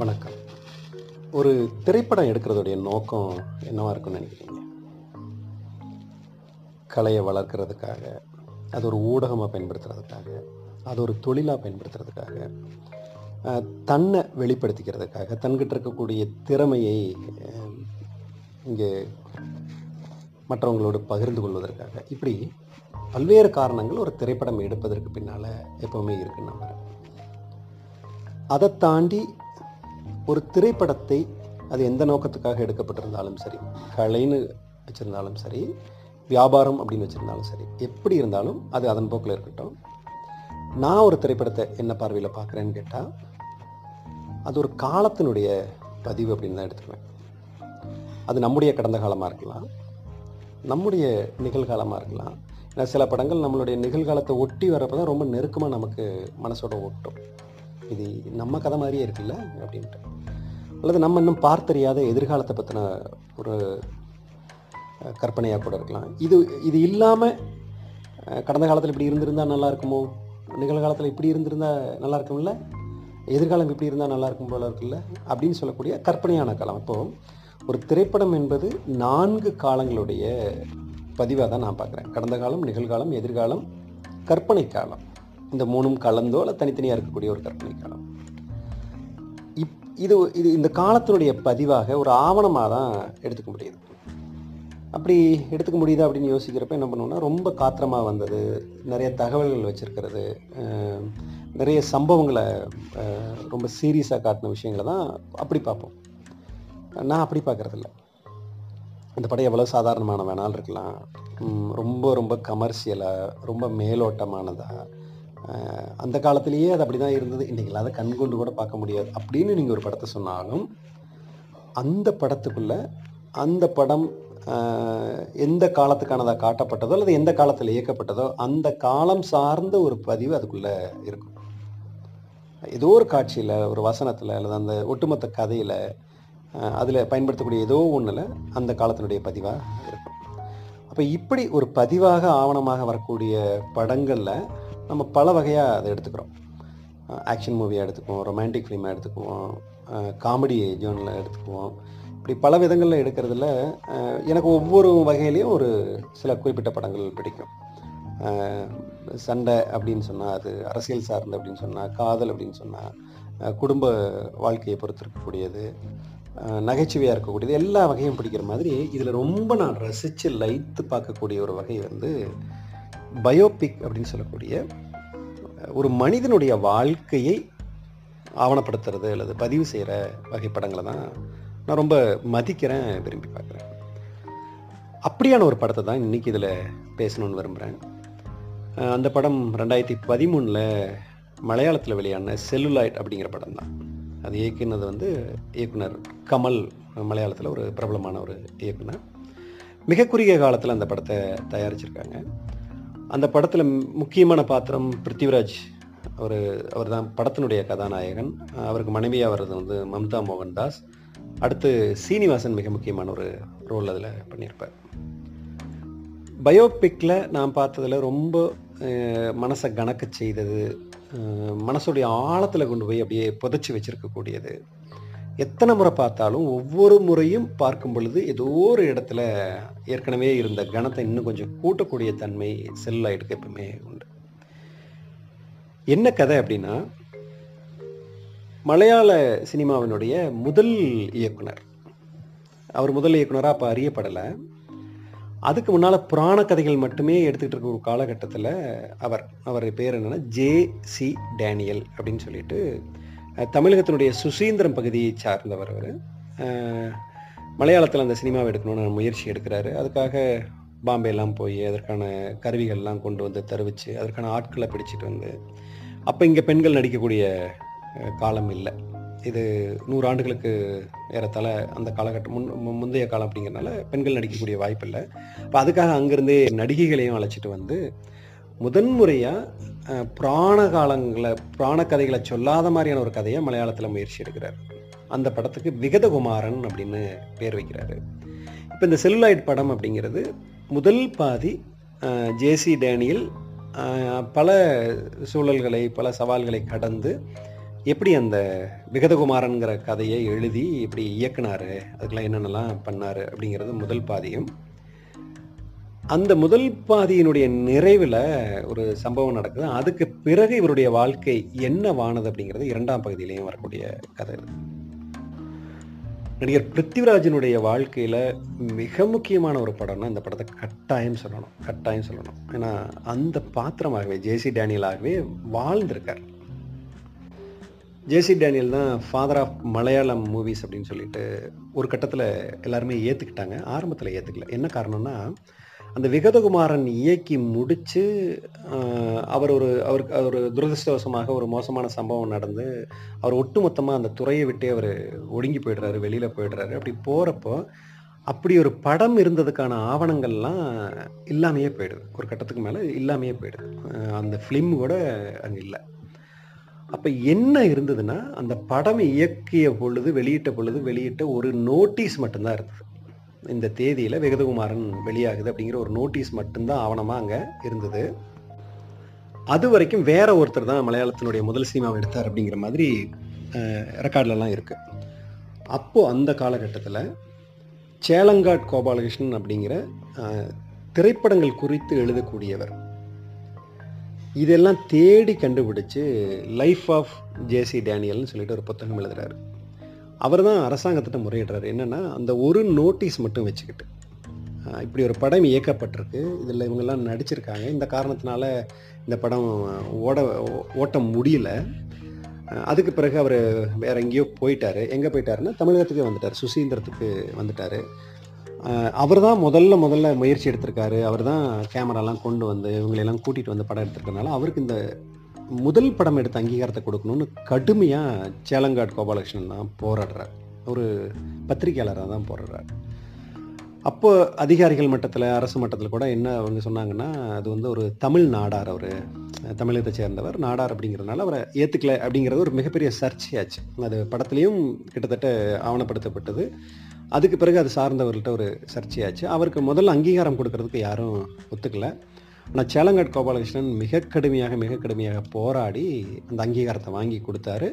வணக்கம். ஒரு திரைப்படம் எடுக்கிறதுடைய நோக்கம் என்னவாக இருக்கும்னு நினைக்கிறீங்க? கலையை வளர்க்கறதுக்காக அது ஒரு ஊடகமாக பயன்படுத்துறதுக்காக அது ஒரு தொழிலாக பயன்படுத்துறதுக்காக தன்னை வெளிப்படுத்திக்கிறதுக்காக தன்கிட்ட இருக்கக்கூடிய திறமையை இங்கே மற்றவங்களோடு பகிர்ந்து கொள்வதற்காக இப்படி பல்வேறு காரணங்கள் ஒரு திரைப்படம் எடுப்பதற்கு பின்னால் எப்போவுமே இருக்குன்னு நம்புகிறேன் அதை தாண்டி ஒரு திரைப்படத்தை அது எந்த நோக்கத்துக்காக எடுக்கப்பட்டிருந்தாலும் சரி கலைன்னு வச்சுருந்தாலும் சரி வியாபாரம் அப்படின்னு வச்சுருந்தாலும் சரி எப்படி இருந்தாலும் அது அதன் போக்கில் இருக்கட்டும். நான் ஒரு திரைப்படத்தை என்ன பார்வையில் பார்க்குறேன்னு கேட்டால் அது ஒரு காலத்தினுடைய பதிவு அப்படின்னு தான் எடுத்துக்குவேன். அது நம்முடைய கடந்த காலமாக இருக்கலாம் நம்முடைய நிகழ்காலமாக இருக்கலாம். ஏன்னா சில படங்கள் நம்மளுடைய நிகழ்காலத்தை ஒட்டி வரப்போ தான் ரொம்ப நெருக்கமாக நமக்கு மனசோட ஒட்டும். இது நம்ம கதை மாதிரியே இருக்குல்ல அப்படின்ட்டு. அல்லது நம்ம இன்னும் பார்த்தறியாத எதிர்காலத்தை பற்றின ஒரு கற்பனையாக கூட இருக்கலாம். இது இது இல்லாமல் கடந்த காலத்தில் இப்படி இருந்திருந்தால் நல்லா இருக்குமோ? நிகழ்காலத்தில் இப்படி இருந்திருந்தால் நல்லா இருக்கும்ல? எதிர்காலம் இப்படி இருந்தால் நல்லா இருக்கும் போல இருக்குல்ல? அப்படின்னு சொல்லக்கூடிய கற்பனையான காலம். இப்போது ஒரு திரைப்படம் என்பது நான்கு காலங்களுடைய பதிவாக தான் நான் பார்க்குறேன். கடந்த காலம் நிகழ்காலம் எதிர்காலம் கற்பனை காலம். இந்த மூணும் கலந்தோ இல்லை தனித்தனியாக இருக்கக்கூடிய ஒரு கற்பனை காலம். இப் இது இது இந்த காலத்தினுடைய பதிவாக ஒரு ஆவணமாக தான் எடுத்துக்க முடியுது. அப்படி எடுத்துக்க முடியுதா அப்படின்னு யோசிக்கிறப்ப என்ன பண்ணுவோம்னா ரொம்ப காத்திரமாக வந்தது நிறைய தகவல்கள் வச்சுருக்கிறது நிறைய சம்பவங்களை ரொம்ப சீரியஸாக காட்டின விஷயங்களை தான் அப்படி பார்ப்போம். நான் அப்படி பார்க்குறதில்ல. இந்த படம் எவ்வளோ சாதாரணமான வேணாலும் இருக்கலாம். ரொம்ப ரொம்ப கமர்ஷியலாக ரொம்ப மேலோட்டமானதாக அந்த காலத்திலேயே அது அப்படி தான் இருந்தது. இன்றைக்கி அதை கண்கொண்டு கூட பார்க்க முடியாது. அப்படின்னு நீங்கள் ஒரு படத்தை சொன்னாலும் அந்த படத்துக்குள்ளே அந்த படம் எந்த காலத்துக்கானதாக காட்டப்பட்டதோ அல்லது எந்த காலத்தில் இயக்கப்பட்டதோ அந்த காலம் சார்ந்த ஒரு பதிவு அதுக்குள்ளே இருக்கும். ஏதோ ஒரு காட்சியில் ஒரு வசனத்தில் அல்லது அந்த ஒட்டுமொத்த கதையில் அதில் பயன்படுத்தக்கூடிய ஏதோ ஒன்றில் அந்த காலத்தினுடைய பதிவாக இருக்கும். அப்போ இப்படி ஒரு பதிவாக ஆவணமாக வரக்கூடிய படங்களில் நம்ம பல வகையாக அதை எடுத்துக்கிறோம். ஆக்ஷன் மூவியாக எடுத்துக்குவோம் ரொமான்டிக் ஃபிலிமாக எடுத்துக்குவோம் காமெடி ஜோனில் எடுத்துக்குவோம். இப்படி பல விதங்களில் எடுக்கிறதுல எனக்கு ஒவ்வொரு வகையிலையும் ஒரு சில குறிப்பிட்ட படங்கள் பிடிக்கும். சண்டை அப்படின்னு சொன்னால் அது அரசியல் சார்ந்து அப்படின்னு சொன்னால் காதல் அப்படின்னு சொன்னால் குடும்ப வாழ்க்கையை பொறுத்து இருக்கக்கூடியது நகைச்சுவையாக இருக்கக்கூடியது எல்லா வகையும் பிடிக்கிற மாதிரி இதில் ரொம்ப நான் ரசித்து லைத்து பார்க்கக்கூடிய ஒரு வகை வந்து பயோபிக் அப்படின்னு சொல்லக்கூடிய ஒரு மனிதனுடைய வாழ்க்கையை ஆவணப்படுத்துறது அல்லது பதிவு செய்கிற வகைப்படங்களை தான் நான் ரொம்ப மதிக்கிறேன் விரும்பி பார்க்குறேன். அப்படியான ஒரு படத்தை தான் இன்றைக்கி இதில் பேசணும்னு விரும்புகிறேன் அந்த படம் ரெண்டாயிரத்தி பதிமூணில் மலையாளத்தில் வெளியான செல்லுலாய்ட் அப்படிங்கிற படம் தான். அது இயக்குனது வந்து இயக்குனர் கமல் மலையாளத்தில் ஒரு பிரபலமான ஒரு இயக்குனர். மிக குறுகிய காலத்தில் அந்த படத்தை தயாரிச்சிருக்காங்க. அந்த படத்தில் முக்கியமான பாத்திரம் பிருத்திவிராஜ் அவர் அவர் தான் படத்தினுடைய கதாநாயகன். அவருக்கு மனைவியாக வர்றது வந்து மம்தா மோகன் தாஸ். அடுத்து சீனிவாசன் மிக முக்கியமான ஒரு ரோல் அதில் பண்ணியிருப்பார். பயோபிக்கில் நான் பார்த்ததில் ரொம்ப மனசை கணக்க செய்தது மனசுடைய ஆழத்தில் கொண்டு போய் அப்படியே புதைச்சி வச்சிருக்கக்கூடியது எத்தனை முறை பார்த்தாலும் ஒவ்வொரு முறையும் பார்க்கும் பொழுது ஏதோ ஒரு இடத்துல ஏற்கனவே இருந்த கணத்தை இன்னும் கொஞ்சம் கூட்டக்கூடிய தன்மை செல்லாயிடுக்கு எப்பவுமே உண்டு. என்ன கதை அப்படின்னா மலையாள சினிமாவினுடைய முதல் இயக்குனர். அவர் முதல் இயக்குனராக அப்போ அறியப்படலை. அதுக்கு முன்னால் புராண கதைகள் மட்டுமே எடுத்துக்கிட்டு இருக்க ஒரு காலகட்டத்தில் அவர் அவர் பேர் என்னென்னா ஜே சி டேனியல் அப்படின்னு சொல்லிட்டு தமிழகத்தினுடைய சுசீந்திரம் பகுதியை சார்ந்தவர் அவர். மலையாளத்தில் அந்த சினிமாவை எடுக்கணும்னு முயற்சி எடுக்கிறாரு. அதுக்காக பாம்பேலாம் போய் அதற்கான கருவிகள்லாம் கொண்டு வந்து தருவிச்சு அதற்கான ஆட்களை பிடிச்சிட்டு வந்து அப்போ இங்கே பெண்கள் நடிக்கக்கூடிய காலம் இல்லை. இது நூறு ஆண்டுகளுக்கு ஏறத்தால அந்த காலகட்டம் முன் முந்தைய காலம் அப்படிங்கிறனால பெண்கள் நடிக்கக்கூடிய வாய்ப்பு இல்லை. அப்போ அதுக்காக அங்கேருந்தே நடிகைகளையும் அழைச்சிட்டு வந்து முதன்முறையாக புராண காலங்களை புராண கதைகளை சொல்லாத மாதிரியான ஒரு கதையை மலையாளத்தில் முயற்சி எடுக்கிறார். அந்த படத்துக்கு விகதகுமாரன் அப்படின்னு பேர் வைக்கிறாரு. இப்போ இந்த செல்லுலாய்ட் படம் அப்படிங்கிறது முதல் பாதி ஜேசி டேனியல் பல சூழல்களை பல சவால்களை கடந்து எப்படி அந்த விகதகுமாரன்கிற கதையை எழுதி எப்படி இயக்குனாரு அதுக்கெல்லாம் என்னென்னலாம் பண்ணாரு அப்படிங்கிறது முதல் பாதியும். அந்த முதல் பாதியினுடைய நிறைவில் ஒரு சம்பவம் நடக்குது. அதுக்கு பிறகு இவருடைய வாழ்க்கை என்ன வானது அப்படிங்கிறது இரண்டாம் பகுதியிலையும் வரக்கூடிய கதை இது. நடிகர் பிருத்திவிராஜனுடைய வாழ்க்கையில் மிக முக்கியமான ஒரு படம்னா இந்த படத்தை கட்டாயம் சொல்லணும். கட்டாயம் சொல்லணும். ஏன்னா அந்த பாத்திரமாகவே ஜேசி டேனியலாகவே வாழ்ந்திருக்கார். ஜேசி டேனியல் தான் ஃபாதர் ஆஃப் மலையாளம் மூவிஸ் அப்படின்னு சொல்லிட்டு ஒரு கட்டத்தில் எல்லாருமே ஏற்றுக்கிட்டாங்க ஆரம்பத்தில் ஏற்றுக்கல என்ன காரணம்னா அந்த விகதகுமாரன் இயக்கி முடித்து அவர் ஒரு அவருக்கு அவர் துரதிருஷ்டவசமாக ஒரு மோசமான சம்பவம் நடந்து அவர் ஒட்டுமொத்தமாக அந்த துறையை விட்டே அவர் ஒடுங்கி போயிடுறாரு வெளியில் போயிடுறாரு. அப்படி போகிறப்போ அப்படி ஒரு படம் இருந்ததுக்கான ஆவணங்கள்லாம் இல்லாமையே போயிடுது. ஒரு கட்டத்துக்கு மேலே இல்லாமையே போயிடுது. அந்த ஃபிலிம் கூட அங்கே இல்லை. அப்போ என்ன இருந்ததுன்னா அந்த படம் இயக்கிய பொழுது வெளியிட்ட பொழுது வெளியிட்ட ஒரு நோட்டீஸ் மட்டும்தான் இருந்தது. இந்த தேதியில் விகதகுமாரன் வெளியாகுது அப்படிங்கிற ஒரு நோட்டீஸ் மட்டும்தான் ஆவணமாக அங்கே இருந்தது. அது வரைக்கும் வேற ஒருத்தர் தான் மலையாளத்தினுடைய முதல் சினிமாவை எடுத்தார் அப்படிங்கிற மாதிரி ரெக்கார்ட்லலாம் இருக்குது அப்போது அந்த காலகட்டத்தில் சேலங்காட் கோபாலகிருஷ்ணன் அப்படிங்கிற திரைப்படங்கள் குறித்து எழுதக்கூடியவர். இதெல்லாம் தேடி கண்டுபிடிச்சு லைஃப் ஆஃப் ஜேசி டேனியல்னு சொல்லிட்டு ஒரு புத்தகம் எழுதுகிறார் அவர் தான் அரசாங்கத்திட்ட முறையிடுறாரு. என்னென்னா அந்த ஒரு நோட்டீஸ் மட்டும் வச்சுக்கிட்டு. இப்படி ஒரு படம் இயக்கப்பட்டிருக்கு. இதில் இவங்கெல்லாம் நடிச்சிருக்காங்க. இந்த காரணத்தினால இந்த படம் ஓட ஓட்ட முடியல. அதுக்கு பிறகு அவர் வேற எங்கேயோ போயிட்டார். எங்கே போயிட்டாருன்னா தமிழகத்துக்கு வந்துட்டார். சுசீந்திரத்துக்கு வந்துட்டார். அவர் தான் முதல்ல முதல்ல முயற்சி எடுத்திருக்காரு. அவர் தான் கேமராலாம் கொண்டு வந்து இவங்களெல்லாம் கூட்டிகிட்டு வந்து படம் எடுத்திருக்கனால அவருக்கு இந்த முதல் படம் எடுத்த அங்கீகாரத்தை கொடுக்கணும்னு கடுமையாக சேலங்காட் கோபாலகிருஷ்ணன் தான் போராடுறார். ஒரு பத்திரிகையாளராக தான் போராடுறார். அப்போ அதிகாரிகள் மட்டத்தில் அரசு மட்டத்தில் கூட என்ன அவங்க சொன்னாங்கன்னா அது வந்து ஒரு தமிழ் நாடார் அவர் தமிழகத்தை சேர்ந்தவர். நாடார் அப்படிங்கிறதுனால அவரை ஏற்றுக்கல அப்படிங்கிறது ஒரு மிகப்பெரிய சர்ச்சையாச்சு. அது படத்துலேயும் கிட்டத்தட்ட ஆவணப்படுத்தப்பட்டது. அதுக்கு பிறகு அது சார்ந்தவர்கள்ட்ட ஒரு சர்ச்சையாச்சு. அவருக்கு முதல்ல அங்கீகாரம் கொடுக்கறதுக்கு யாரும் ஒத்துக்கலை. ஆனால் சேலங்காட் கோபாலகிருஷ்ணன் மிக கடுமையாக மிக கடுமையாக போராடி அந்த அங்கீகாரத்தை வாங்கி கொடுத்தாரு.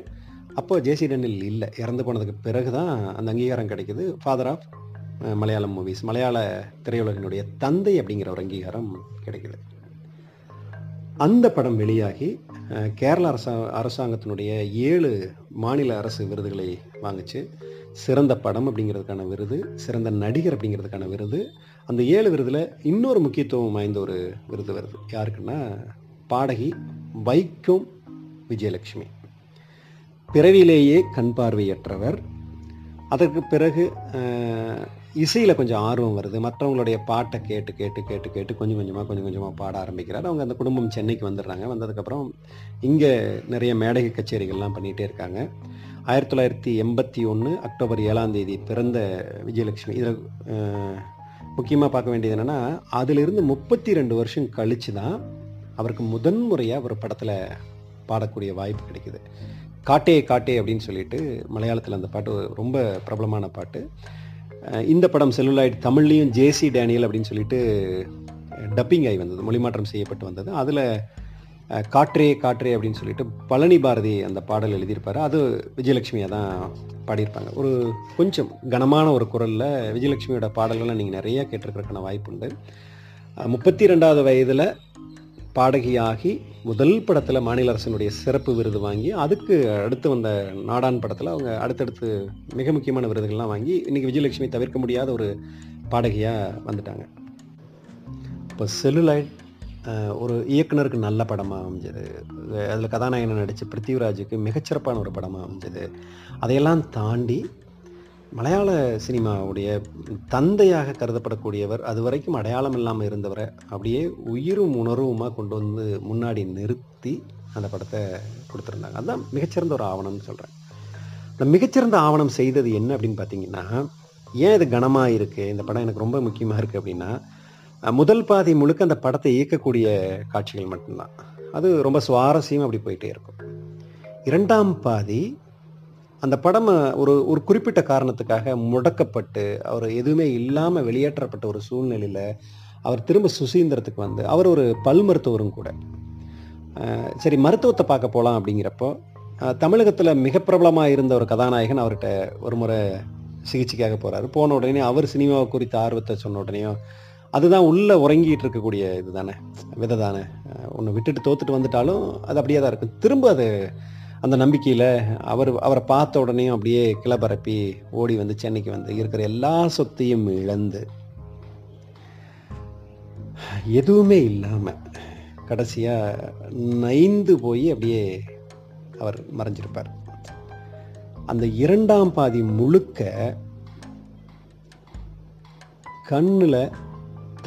அப்போது ஜேசி டென்னில் இல்லை இறந்து போனதுக்கு பிறகு தான் அந்த அங்கீகாரம் கிடைக்கிது. ஃபாதர் ஆஃப் மலையாளம் மூவிஸ் மலையாள திரையுலகினுடைய தந்தை அப்படிங்கிற ஒரு அங்கீகாரம் கிடைக்குது. அந்த படம் வெளியாகி கேரள அரசா அரசாங்கத்தினுடைய ஏழு மாநில அரசு விருதுகளை வாங்குச்சு. சிறந்த படம் அப்படிங்கிறதுக்கான விருது சிறந்த நடிகர் அப்படிங்கிறதுக்கான விருது. அந்த ஏழு விருதில் இன்னொரு முக்கியத்துவம் வாய்ந்த ஒரு விருது வருது. யாருக்குன்னா பாடகி வைக்கும் விஜயலட்சுமி. பிறவியிலேயே கண் பார்வையற்றவர். அதற்கு பிறகு இசையில் கொஞ்சம் ஆர்வம் வருது. மற்றவங்களுடைய பாட்டை கேட்டு கேட்டு கேட்டு கேட்டு கொஞ்சம் கொஞ்சமாக கொஞ்சம் கொஞ்சமாக பாட ஆரம்பிக்கிறார். அவங்க அந்த குடும்பம் சென்னைக்கு வந்துடுறாங்க. வந்ததுக்கப்புறம் இங்கே நிறைய மேடை கச்சேரிகள்லாம் பண்ணிகிட்டே இருக்காங்க. ஆயிரத்தி தொள்ளாயிரத்தி எண்பத்தி ஒன்று அக்டோபர் ஏழாம் தேதி பிறந்த விஜயலட்சுமி. இதில் முக்கியமாக பார்க்க வேண்டியது என்னென்னா அதிலிருந்து முப்பத்தி ரெண்டு வருஷம் கழித்து தான் அவருக்கு முதன் முறையாக ஒரு படத்தில் பாடக்கூடிய வாய்ப்பு கிடைக்குது. காட்டே காட்டே அப்படின்னு சொல்லிட்டு மலையாளத்தில் அந்த பாட்டு ரொம்ப பிரபலமான பாட்டு. இந்த படம் செல்லுலாய்ட் தமிழ்லேயும் ஜேசி டேனியல் அப்படின்னு சொல்லிட்டு டப்பிங் ஆகி வந்தது மொழிமாற்றம் செய்யப்பட்டு வந்தது. அதில் காற்றே காற்றே அப்படின்னு சொல்லிட்டு பழனி பாரதி அந்த பாடல் எழுதியிருப்பாரு. அது விஜயலட்சுமியாக தான் பாடியிருப்பாங்க. ஒரு கொஞ்சம் கனமான ஒரு குரலில் விஜயலட்சுமியோட பாடல்கள்லாம் நீங்கள் நிறைய கேட்டிருக்கிறதுக்கான வாய்ப்பு உண்டு முப்பத்தி ரெண்டாவது வயதில் பாடகியாகி முதல் படத்தில் மாநில அரசினுடைய சிறப்பு விருது வாங்கி அதுக்கு அடுத்து வந்த நாடான் படத்தில் அவங்க அடுத்தடுத்து மிக முக்கியமான விருதுகள்லாம் வாங்கி இன்றைக்கி விஜயலட்சுமி தவிர்க்க முடியாத ஒரு பாடகியாக வந்துட்டாங்க. இப்போ செல்லுலைட் ஒரு இயக்குனருக்கு நல்ல படமாக அமைஞ்சது. அதில் கதாநாயகனை நடித்து பிருத்திவிராஜுக்கு மிகச்சிறப்பான ஒரு படமாக அமைஞ்சது. அதையெல்லாம் தாண்டி மலையாள சினிமாவுடைய தந்தையாக கருதப்படக்கூடியவர் அது வரைக்கும் அடையாளம் இல்லாமல் இருந்தவரை அப்படியே உயிரும் உணர்வுமாக கொண்டு வந்து முன்னாடி நிறுத்தி அந்த படத்தை கொடுத்துருந்தாங்க. அதுதான் மிகச்சிறந்த ஒரு ஆவணம்னு சொல்கிறேன் அந்த மிகச்சிறந்த ஆவணம் செய்தது என்ன அப்படின்னு பார்த்தீங்கன்னா ஏன் இது கனமாக இருக்குது இந்த படம் எனக்கு ரொம்ப முக்கியமாக இருக்குது அப்படின்னா முதல் பாதி முழுக்க அந்த படத்தை இயக்கக்கூடிய காட்சிகள் மட்டும்தான். அது ரொம்ப சுவாரஸ்யம் அப்படி போயிட்டே இருக்கும். இரண்டாம் பாதி அந்த படம் ஒரு ஒரு குறிப்பிட்ட காரணத்துக்காக முடக்கப்பட்டு அவர் எதுவுமே இல்லாமல் வெளியேற்றப்பட்ட ஒரு சூழ்நிலையில் அவர் திரும்ப சுசீந்திரத்துக்கு வந்து அவர் ஒரு பல் மருத்துவரும் கூட. சரி மருத்துவத்தை பார்க்க போகலாம் அப்படிங்கிறப்போ தமிழகத்தில் மிக பிரபலமாக இருந்த ஒரு கதாநாயகன் அவர்கிட்ட ஒரு முறை சிகிச்சைக்காக போகிறாரு போன உடனே அவர் சினிமாவை குறித்த ஆர்வத்தை சொன்ன உடனேயும் அதுதான் உள்ளே உறங்கிட்டு இருக்கக்கூடிய இது தானே விதை தானே ஒன்று விட்டுட்டு தோத்துட்டு வந்துட்டாலும் அது அப்படியே தான் இருக்கும். திரும்ப அது அந்த நம்பிக்கையில் அவர் அவரை பார்த்த உடனே அப்படியே கிளப்பரப்பி ஓடி வந்து சென்னைக்கு வந்து இருக்கிற எல்லா சொத்தையும் இழந்து எதுவுமே இல்லாமல் கடைசியாக நைந்து போய் அப்படியே அவர் மறைஞ்சிருப்பார். அந்த இரண்டாம் பாதி முழுக்க கண்ணில்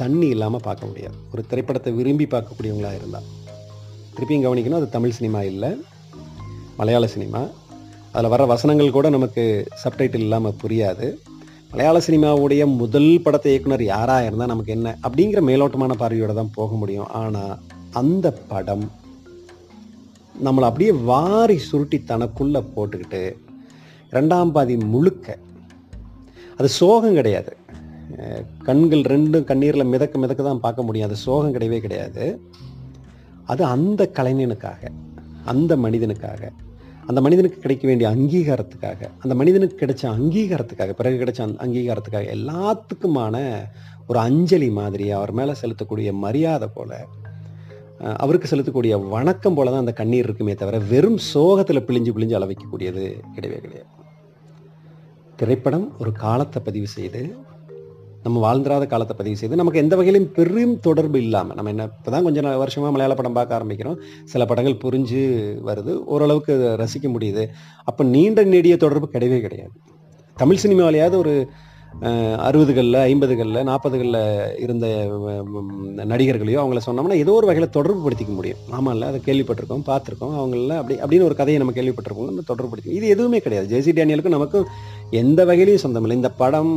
தண்ணி இல்லாமல் பார்க்க முடியாது. ஒரு திரைப்படத்தை விரும்பி பார்க்கக்கூடியவங்களா இருந்தால் திருப்பியும் கவனிக்கணும் அது தமிழ் சினிமா இல்லை. மலையாள சினிமா. அதில் வர வசனங்கள் கூட நமக்கு சப்டைட்டில் இல்லாமல் புரியாது. மலையாள சினிமாவுடைய முதல் படத்தை இயக்குனர் யாராக இருந்தால் நமக்கு என்ன அப்படிங்கிற மேலோட்டமான பார்வையோடு தான் போக முடியும். ஆனால் அந்த படம் நம்மளை அப்படியே வாரி சுருட்டி தனக்குள்ளே போட்டுக்கிட்டு ரெண்டாம் பாதி முழுக்க அது சோகம் கிடையாது. கண்கள் ரெண்டும் கண்ணீரில் மிதக்க மிதக்க தான் பார்க்க முடியும். அது சோகம் கிடையவே கிடையாது. அது அந்த கலைஞனுக்காக அந்த மனிதனுக்காக அந்த மனிதனுக்கு கிடைக்க வேண்டிய அங்கீகாரத்துக்காக அந்த மனிதனுக்கு கிடைச்ச அங்கீகாரத்துக்காக பிறகு கிடைச்ச அந்த அங்கீகாரத்துக்காக எல்லாத்துக்குமான ஒரு அஞ்சலி மாதிரி அவர் மேலே செலுத்தக்கூடிய மரியாதை போல அவருக்கு செலுத்தக்கூடிய வணக்கம் போல தான் அந்த கண்ணீர் இருக்குமே தவிர வெறும் சோகத்தில் பிழிஞ்சு பிழிஞ்சு அளவைக்கக்கூடியது கிடையவே கிடையாது. திரைப்படம் ஒரு காலத்தை பதிவு செய்து நம்ம வாழ்ந்துராத காலத்தை பதிவு செய்து நமக்கு எந்த வகையிலும் பெரும் தொடர்பு இல்லாமல் நம்ம என்ன இப்போ தான் கொஞ்சம் வருஷமாக மலையாள படம் பார்க்க ஆரம்பிக்கிறோம். சில படங்கள் புரிஞ்சு வருது ஓரளவுக்கு ரசிக்க முடியுது. அப்போ நீண்ட நெடிய தொடர்பு கிடையவே கிடையாது. தமிழ் சினிமாவிலையாவது ஒரு அறுபதுகளில் ஐம்பதுகளில் நாற்பதுகளில் இருந்த நடிகர்களையோ அவங்கள சொன்னோம்னா ஏதோ ஒரு வகையில் தொடர்பு படுத்திக்க முடியும். ஆமாம்ல அதை கேள்விப்பட்டிருக்கோம் பார்த்துருக்கோம். அவங்கள அப்படி அப்படின்னு ஒரு கதையை நம்ம கேள்விப்பட்டிருக்கோம் நம்ம தொடர்பு படுத்தி இது எதுவுமே கிடையாது. ஜெய்சி டேனியலுக்கும் நமக்கும் எந்த வகையிலையும் சொந்தமில்லை. இந்த படம்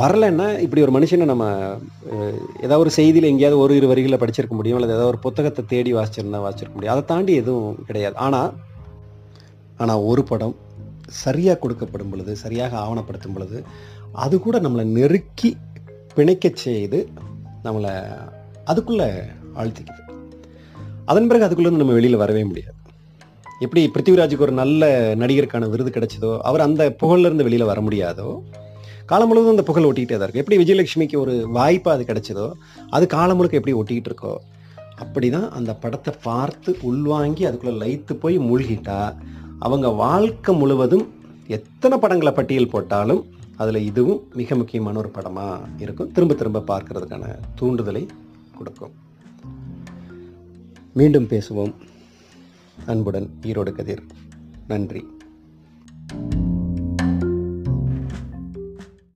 வரலைன்னா இப்படி ஒரு மனுஷனை நம்ம ஏதாவது ஒரு செய்தியில் எங்கேயாவது ஒரு இரு வரிகளில் படிச்சிருக்க முடியும் அல்லது ஏதாவது ஒரு புத்தகத்தை தேடி வாசிச்சிருந்தா வாசிச்சிருக்க முடியும். அதை தாண்டி எதுவும் கிடையாது. ஆனால் ஆனால் ஒரு படம் சரியாக கொடுக்கப்படும் பொழுது சரியாக ஆவணப்படுத்தும் பொழுது அது கூட நம்மளை நெருக்கி பிணைக்க செய்து நம்மளை அதுக்குள்ளே ஆழ்த்திக்குது. அதன் பிறகு அதுக்குள்ளேருந்து நம்ம வெளியில் வரவே முடியாது. எப்படி பிருத்திவிராஜுக்கு ஒரு நல்ல நடிகருக்கான விருது கிடைச்சதோ அவர் அந்த புகழ்ல இருந்து வெளியில் வர முடியாதோ காலம் முழுவதும் அந்த புகழ் ஒட்டிக்கிட்டே தான் இருக்கு. எப்படி விஜயலட்சுமிக்கு ஒரு வாய்ப்பு அது கிடைச்சதோ அது காலம் முழுக்க எப்படி ஒட்டிக்கிட்டு இருக்கோ அப்படிதான் அந்த படத்தை பார்த்து உள்வாங்கி அதுக்குள்ளே லயித்து போய் மூழ்கிட்டா அவங்க வாழ்க்கை முழுவதும் எத்தனை படங்களை பட்டியல் போட்டாலும் அதில் இதுவும் மிக முக்கியமான ஒரு படமாக இருக்கும். திரும்ப திரும்ப பார்க்கறதுக்கான தூண்டுதலை கொடுக்கும். மீண்டும் பேசுவோம். அன்புடன் ஈரோடு கதிர். நன்றி.